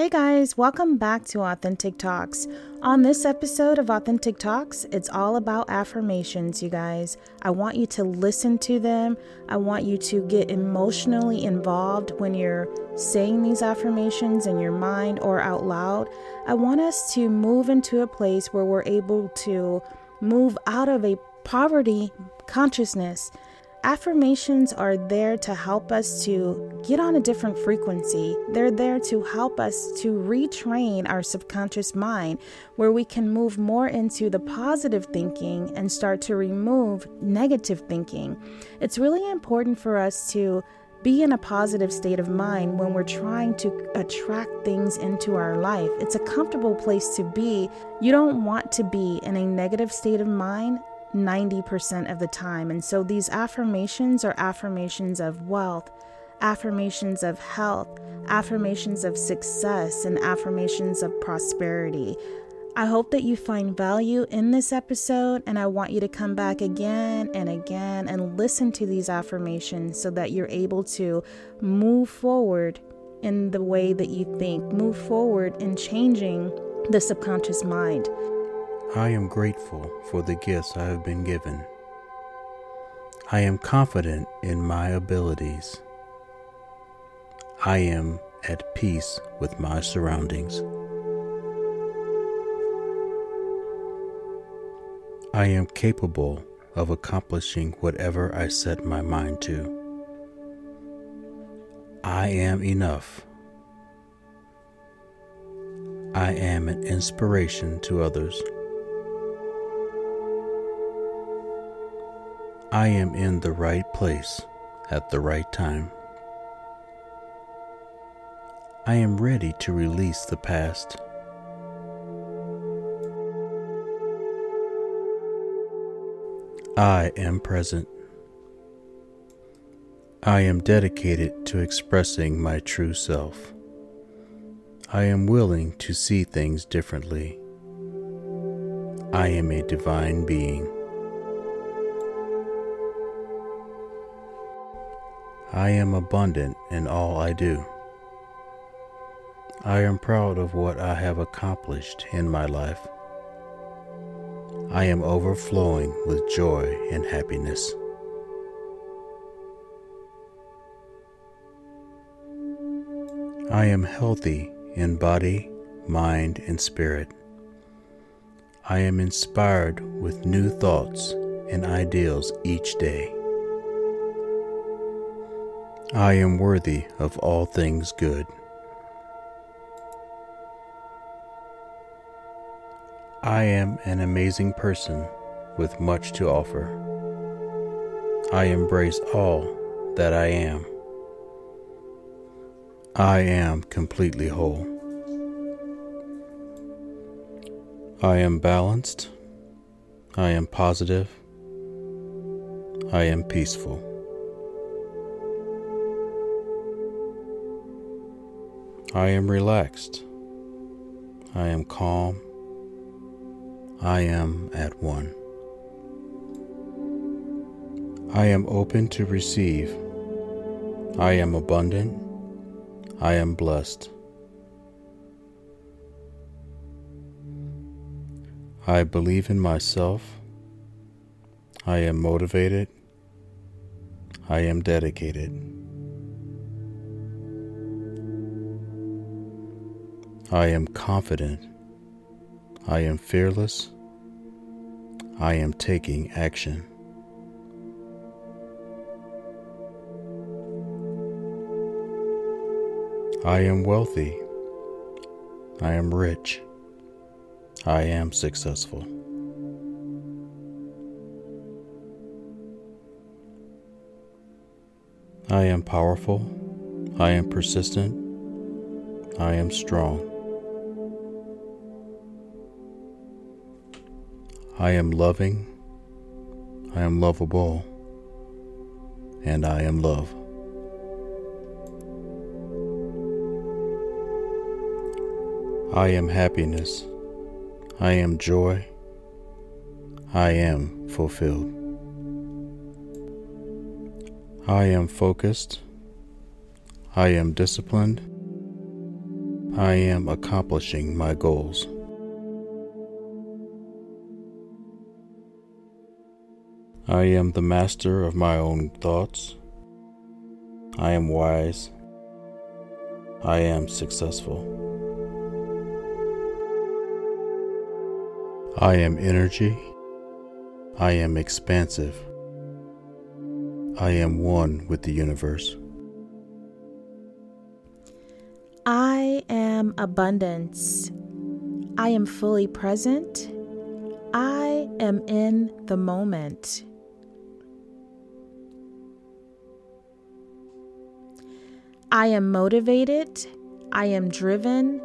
Hey guys, welcome back to Authentic Talks. On this episode of Authentic Talks, it's all about affirmations, you guys. I want you to listen to them. I want you to get emotionally involved when you're saying these affirmations in your mind or out loud. I want us to move into a place where we're able to move out of a poverty consciousness Affirmations are there to help us to get on a different frequency. They're there to help us to retrain our subconscious mind where we can move more into the positive thinking and start to remove negative thinking. It's really important for us to be in a positive state of mind when we're trying to attract things into our life. It's a comfortable place to be. You don't want to be in a negative state of mind 90% of the time. And so these affirmations are affirmations of wealth, affirmations of health, affirmations of success, and affirmations of prosperity. I hope that you find value in this episode, and I want you to come back again and again and listen to these affirmations so that you're able to move forward in the way that you think, move forward in changing the subconscious mind. I am grateful for the gifts I have been given. I am confident in my abilities. I am at peace with my surroundings. I am capable of accomplishing whatever I set my mind to. I am enough. I am an inspiration to others. I am in the right place at the right time. I am ready to release the past. I am present. I am dedicated to expressing my true self. I am willing to see things differently. I am a divine being. I am abundant in all I do. I am proud of what I have accomplished in my life. I am overflowing with joy and happiness. I am healthy in body, mind, and spirit. I am inspired with new thoughts and ideals each day. I am worthy of all things good. I am an amazing person with much to offer. I embrace all that I am. I am completely whole. I am balanced. I am positive. I am peaceful. I am relaxed. I am calm. I am at one. I am open to receive. I am abundant. I am blessed. I believe in myself. I am motivated. I am dedicated. I am confident. I am fearless. I am taking action. I am wealthy. I am rich. I am successful. I am powerful. I am persistent. I am strong. I am loving. I am lovable. And I am love. I am happiness. I am joy. I am fulfilled. I am focused. I am disciplined. I am accomplishing my goals. I am the master of my own thoughts. I am wise. I am successful. I am energy. I am expansive. I am one with the universe. I am abundance. I am fully present. I am in the moment. I am motivated. I am driven.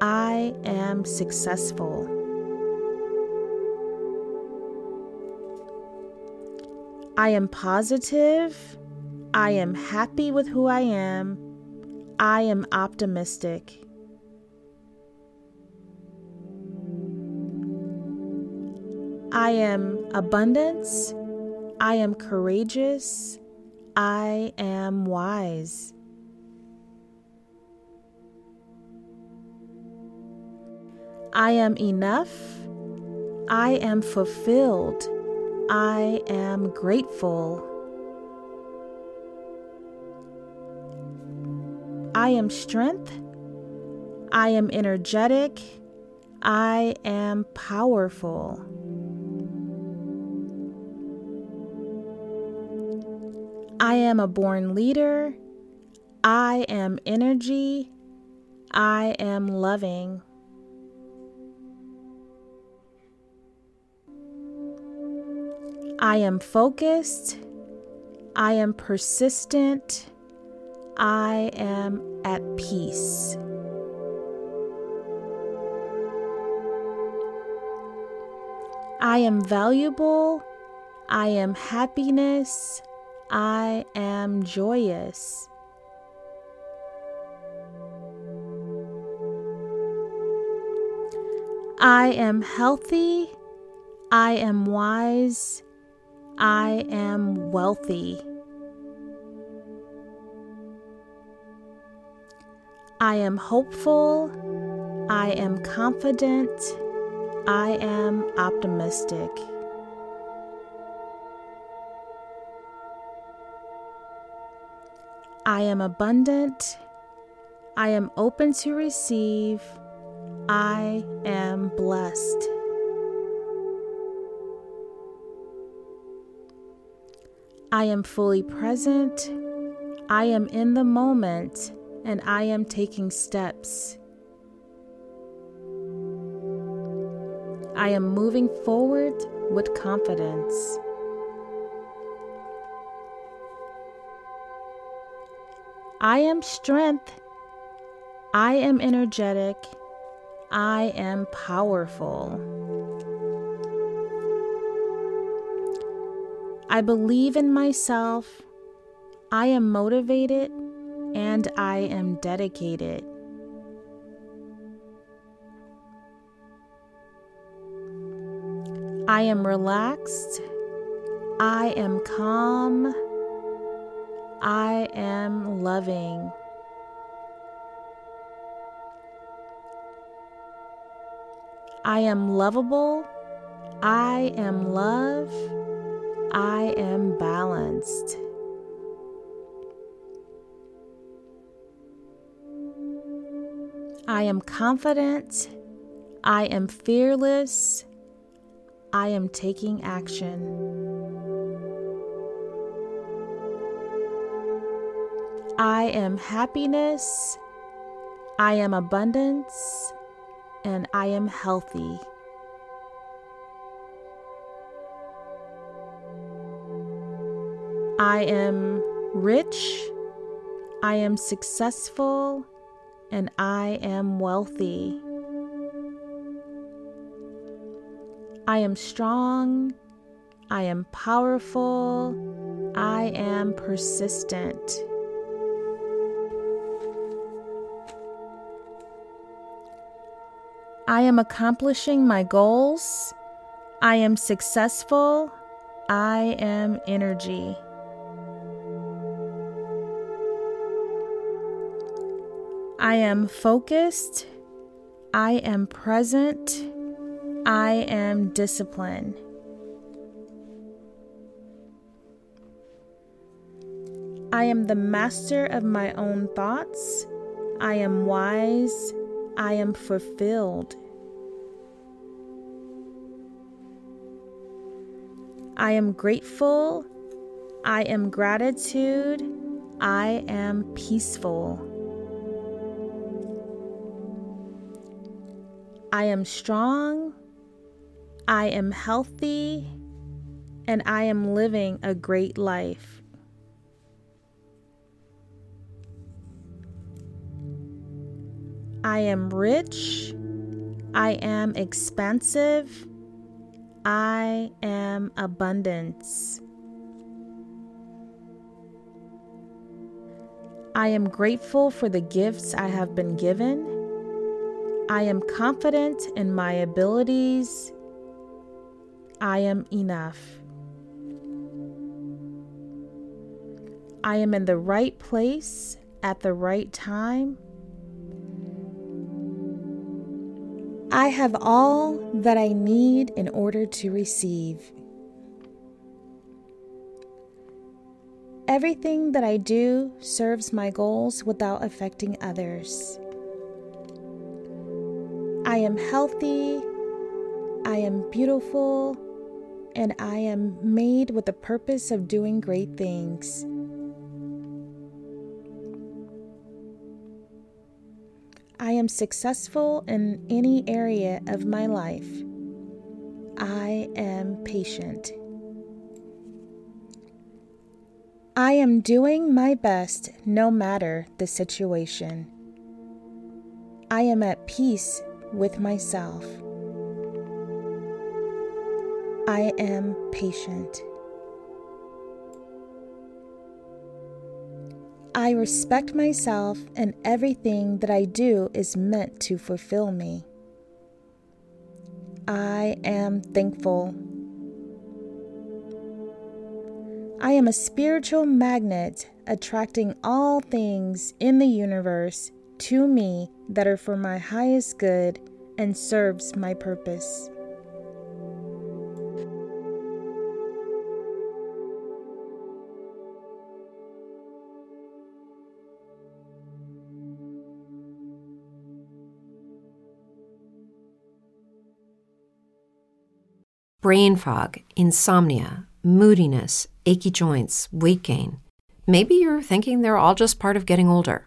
I am successful. I am positive. I am happy with who I am. I am optimistic. I am abundance. I am courageous. I am wise. I am enough. I am fulfilled. I am grateful. I am strength. I am energetic. I am powerful. I am a born leader. I am energy. I am loving. I am focused. I am persistent. I am at peace. I am valuable. I am happiness. I am joyous. I am healthy. I am wise. I am wealthy. I am hopeful. I am confident. I am optimistic. I am abundant. I am open to receive. I am blessed. I am fully present. I am in the moment and I am taking steps. I am moving forward with confidence. I am strength. I am energetic. I am powerful. I believe in myself. I am motivated and I am dedicated. I am relaxed. I am calm. I am loving. I am lovable. I am love. I am balanced. I am confident. I am fearless. I am taking action. I am happiness. I am abundance. And I am healthy. I am rich. I am successful and I am wealthy. I am strong. I am powerful. I am persistent. I am accomplishing my goals. I am successful. I am energy. I am focused. I am present. I am disciplined. I am the master of my own thoughts. I am wise. I am fulfilled. I am grateful. I am gratitude. I am peaceful. I am strong. I am healthy. And I am living a great life. I am rich. I am expansive. I am abundance. I am grateful for the gifts I have been given. I am confident in my abilities. I am enough. I am in the right place at the right time. I have all that I need in order to receive. Everything that I do serves my goals without affecting others. I am healthy, I am beautiful, and I am made with the purpose of doing great things. I am successful in any area of my life. I am patient. I am doing my best no matter the situation. I am at peace with myself. I am patient. I respect myself, and everything that I do is meant to fulfill me. I am thankful. I am a spiritual magnet attracting all things in the universe to me that are for my highest good and serves my purpose. brain fog, insomnia, moodiness, achy joints, weight gain. Maybe you're thinking they're all just part of getting older,